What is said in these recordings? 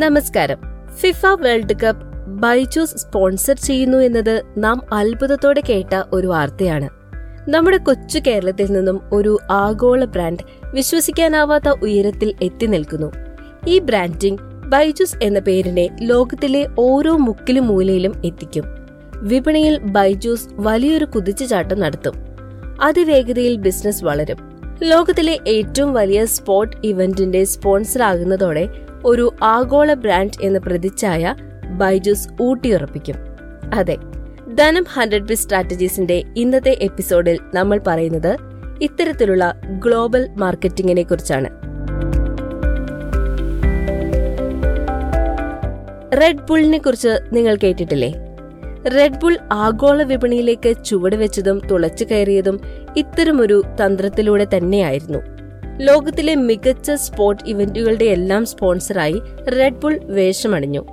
നമസ്കാരം. FIFA World Cup Byju's sponsor ചെയ്യുന്നു എന്നത് നാം അത്ഭുതത്തോടെ കേട്ട ഒരു വാർത്തയാണ്. നമ്മുടെ കൊച്ചു കേരളത്തിൽ നിന്നും ഒരു ആഗോള ബ്രാൻഡ് വിശ്വസിക്കാനാവാത്ത ഉയരത്തിൽ എത്തി നിൽക്കുന്നു. ഈ ബ്രാൻഡിംഗ് ബൈജൂസ് എന്ന പേരിനെ ലോകത്തിലെ ഓരോ മുക്കിലും മൂലയിലും എത്തിക്കും. വിപണിയിൽ ബൈജൂസ് വലിയൊരു കുതിച്ചുചാട്ടം നടത്തും. അതിവേഗതയിൽ ബിസിനസ് വളരും. ലോകത്തിലെ ഏറ്റവും വലിയ സ്പോർട്ട് ഇവന്റിന്റെ സ്പോൺസർ ആകുന്നതോടെ ഒരു ആഗോള ബ്രാൻഡ് എന്ന പ്രതിച്ഛായ ബൈജൂസ് ഊട്ടിയുറപ്പിക്കും. അതെ ധനം ഹൺഡ്രഡ് ബി സ്ട്രാറ്റജീസിന്റെ ഇന്നത്തെ എപ്പിസോഡിൽ നമ്മൾ പറയുന്നത് ഇത്തരത്തിലുള്ള ഗ്ലോബൽ മാർക്കറ്റിംഗിനെ കുറിച്ചാണ്. റെഡ് ബുളിനെ കുറിച്ച് നിങ്ങൾ കേട്ടിട്ടില്ലേ? റെഡ് ബുൾ ആഗോള വിപണിയിലേക്ക് ചുവടുവെച്ചതും തുളച്ചു കയറിയതും ഇത്തരമൊരു തന്ത്രത്തിലൂടെ തന്നെയായിരുന്നു. ലോകത്തിലെ മികച്ച സ്പോർട്ട് ഇവന്റുകളുടെ എല്ലാം സ്പോൺസറായി റെഡ് ബുൾ വേഷമണിഞ്ഞു.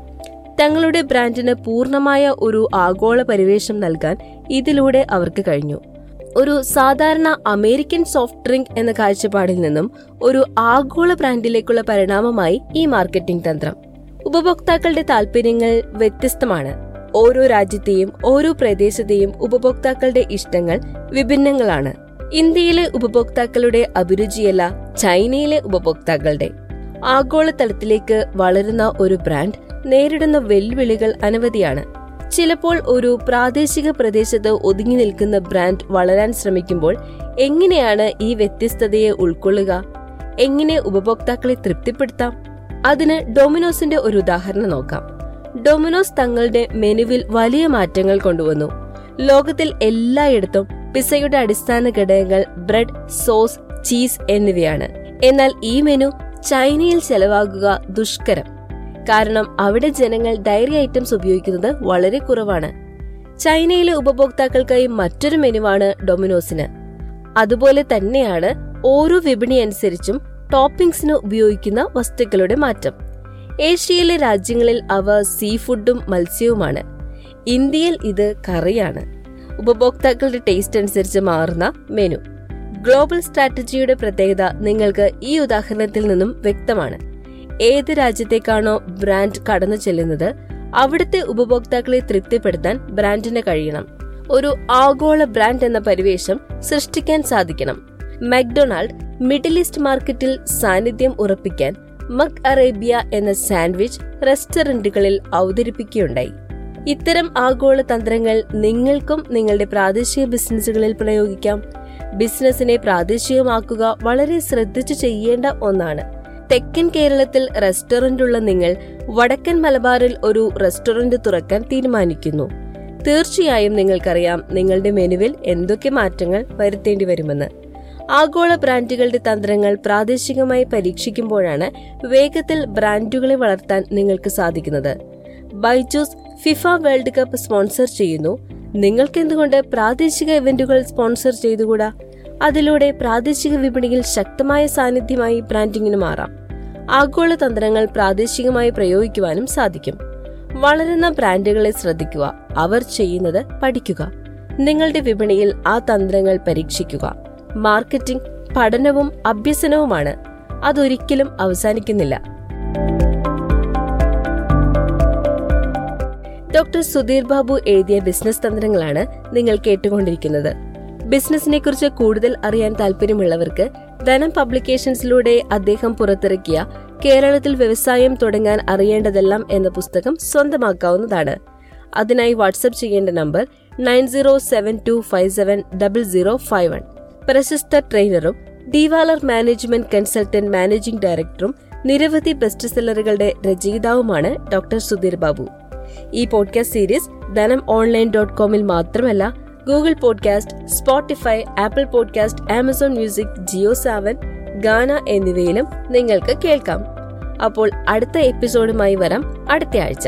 തങ്ങളുടെ ബ്രാൻഡിന് പൂർണമായ ഒരു ആഗോള പരിവേഷം നൽകാൻ ഇതിലൂടെ അവർക്ക് കഴിഞ്ഞു. ഒരു സാധാരണ അമേരിക്കൻ സോഫ്റ്റ് ഡ്രിങ്ക് എന്ന കാഴ്ചപ്പാടിൽ നിന്നും ഒരു ആഗോള ബ്രാൻഡിലേക്കുള്ള പരിണാമമായി ഈ മാർക്കറ്റിംഗ് തന്ത്രം. ഉപഭോക്താക്കളുടെ താല്പര്യങ്ങൾ വ്യത്യസ്തമാണ്. ഓരോ രാജ്യത്തെയും ഓരോ പ്രദേശത്തെയും ഉപഭോക്താക്കളുടെ ഇഷ്ടങ്ങൾ വിഭിന്നങ്ങളാണ്. ഇന്ത്യയിലെ ഉപഭോക്താക്കളുടെ അഭിരുചിയല്ല ചൈനയിലെ ഉപഭോക്താക്കളുടെ. ആഗോളതലത്തിലേക്ക് വളരുന്ന ഒരു ബ്രാൻഡ് നേരിടുന്ന വെല്ലുവിളികൾ അനവധിയാണ്. ചിലപ്പോൾ ഒരു പ്രാദേശിക പ്രദേശത്ത് ഒതുങ്ങി നിൽക്കുന്ന ബ്രാൻഡ് വളരാൻ ശ്രമിക്കുമ്പോൾ എങ്ങനെയാണ് ഈ വ്യത്യസ്തതയെ ഉൾക്കൊള്ളുക? എങ്ങനെ ഉപഭോക്താക്കളെ തൃപ്തിപ്പെടുത്താം? അതിന് ഡൊമിനോസിന്റെ ഒരു ഉദാഹരണം നോക്കാം. ഡൊമിനോസ് തങ്ങളുടെ മെനുവിൽ വലിയ മാറ്റങ്ങൾ കൊണ്ടുവന്നു. ലോകത്തിൽ എല്ലായിടത്തും പിസയുടെ അടിസ്ഥാന ഘടകങ്ങൾ ബ്രെഡ് സോസ് ചീസ് എന്നിവയാണ്. എന്നാൽ ഈ മെനു ചൈനയിൽ ചെലവാകുക ദുഷ്കരം. കാരണം അവിടെ ജനങ്ങൾ ഡയറി ഐറ്റംസ് ഉപയോഗിക്കുന്നത് വളരെ കുറവാണ്. ചൈനയിലെ ഉപഭോക്താക്കൾക്കായി മറ്റൊരു മെനുവാണ് ഡൊമിനോസിന് അതുപോലെ തന്നെയാണ് ഓരോ വിപണി അനുസരിച്ചും ടോപ്പിംഗ്സിന് ഉപയോഗിക്കുന്ന വസ്തുക്കളുടെ മാറ്റം. ഏഷ്യയിലെ രാജ്യങ്ങളിൽ അവ സീ ഫുഡും മത്സ്യവുമാണ്. ഇന്ത്യയിൽ ഇത് കറിയാണ്. ഉപഭോക്താക്കളുടെ ടേസ്റ്റ് അനുസരിച്ച് മാറുന്ന മെനു ഗ്ലോബൽ സ്ട്രാറ്റജിയുടെ പ്രത്യേകത നിങ്ങൾക്ക് ഈ ഉദാഹരണത്തിൽ നിന്നും വ്യക്തമാണ്. ഏത് രാജ്യത്തേക്കാണോ ബ്രാൻഡ് കടന്നു ചെല്ലുന്നത് അവിടുത്തെ ഉപഭോക്താക്കളെ തൃപ്തിപ്പെടുത്താൻ ബ്രാൻഡിന് കഴിയണം. ഒരു ആഗോള ബ്രാൻഡ് എന്ന പരിവേഷം സൃഷ്ടിക്കാൻ സാധിക്കണം. മക്ഡൊണാൾഡ് മിഡിൽ ഈസ്റ്റ് മാർക്കറ്റിൽ സാന്നിധ്യം ഉറപ്പിക്കാൻ മക് അറേബ്യ എന്ന സാൻഡ്വിച്ച് റെസ്റ്റോറന്റുകളിൽ അവതരിപ്പിക്കുകയുണ്ടായി. ഇത്തരം ആഗോള തന്ത്രങ്ങൾ നിങ്ങൾക്കും നിങ്ങളുടെ പ്രാദേശിക ബിസിനസ്സുകളിൽ പ്രയോഗിക്കാം. ബിസിനസിനെ പ്രാദേശികമാക്കുക വളരെ ശ്രദ്ധിച്ചു ചെയ്യേണ്ട ഒന്നാണ്. തെക്കൻ കേരളത്തിൽ റെസ്റ്റോറന്റ് ഉള്ള നിങ്ങൾ വടക്കൻ മലബാറിൽ ഒരു റെസ്റ്റോറന്റ് തുറക്കാൻ തീരുമാനിക്കുന്നു. തീർച്ചയായും നിങ്ങൾക്കറിയാം നിങ്ങളുടെ മെനുവിൽ എന്തൊക്കെ മാറ്റങ്ങൾ വരുത്തേണ്ടി വരുമെന്ന്. ആഗോള ബ്രാൻഡുകളുടെ തന്ത്രങ്ങൾ പ്രാദേശികമായി പരീക്ഷിക്കുമ്പോഴാണ് വേഗത്തിൽ ബ്രാൻഡുകളെ വളർത്താൻ നിങ്ങൾക്ക് സാധിക്കുന്നത്. Byju's FIFA World Cup sponsor ചെയ്യുന്നു. നിങ്ങൾക്ക് എന്തുകൊണ്ട് പ്രാദേശിക ഇവന്റുകൾ സ്പോൺസർ ചെയ്തുകൂടാ? അതിലൂടെ പ്രാദേശിക വിപണിയിൽ ശക്തമായ സാന്നിധ്യമായി ബ്രാൻഡിങ്ങിന് മാറാം. ആഗോള തന്ത്രങ്ങൾ പ്രാദേശികമായി പ്രയോഗിക്കുവാനും സാധിക്കും. വളരുന്ന ബ്രാൻഡുകളെ ശ്രദ്ധിക്കുക. അവർ ചെയ്യുന്നത് പഠിക്കുക. നിങ്ങളുടെ വിപണിയിൽ ആ തന്ത്രങ്ങൾ പരീക്ഷിക്കുക. മാർക്കറ്റിംഗ് പഠനവും അഭ്യസനവുമാണ്. അതൊരിക്കലും അവസാനിക്കുന്നില്ല. ഡോക്ടർ സുധീർ ബാബു എഴുതിയ ബിസിനസ് തന്ത്രങ്ങളാണ് നിങ്ങൾ കേട്ടുകൊണ്ടിരിക്കുന്നത്. ബിസിനസിനെ കുറിച്ച് കൂടുതൽ അറിയാൻ താല്പര്യമുള്ളവർക്ക് ധനം പബ്ലിക്കേഷൻസിലൂടെ അദ്ദേഹം പുറത്തിറക്കിയ കേരളത്തിൽ വ്യവസായം തുടങ്ങാൻ അറിയേണ്ടതെല്ലാം എന്ന പുസ്തകം സ്വന്തമാക്കാവുന്നതാണ്. അതിനായി വാട്സ്ആപ്പ് ചെയ്യേണ്ട number nine zero seven two five seven double zero five one. പ്രശസ്ത ട്രെയിനറും ഡിവാലർ മാനേജ്മെന്റ് കൺസൾട്ടന്റ് മാനേജിംഗ് ഡയറക്ടറും നിരവധി ബെസ്റ്റ് സെല്ലറുകളുടെ രചയിതാവുമാണ് ഡോക്ടർ സുധീർ ബാബു. ഈ podcast series Dhanam online dot കോമിൽ മാത്രമല്ല Google podcast Spotify Apple podcast Amazon music Jio Saavn Gaana എന്നിവയിലും നിങ്ങൾക്ക് കേൾക്കാം. അപ്പോൾ അടുത്ത എപ്പിസോഡുമായി വരാം. അടുത്ത ആഴ്ച.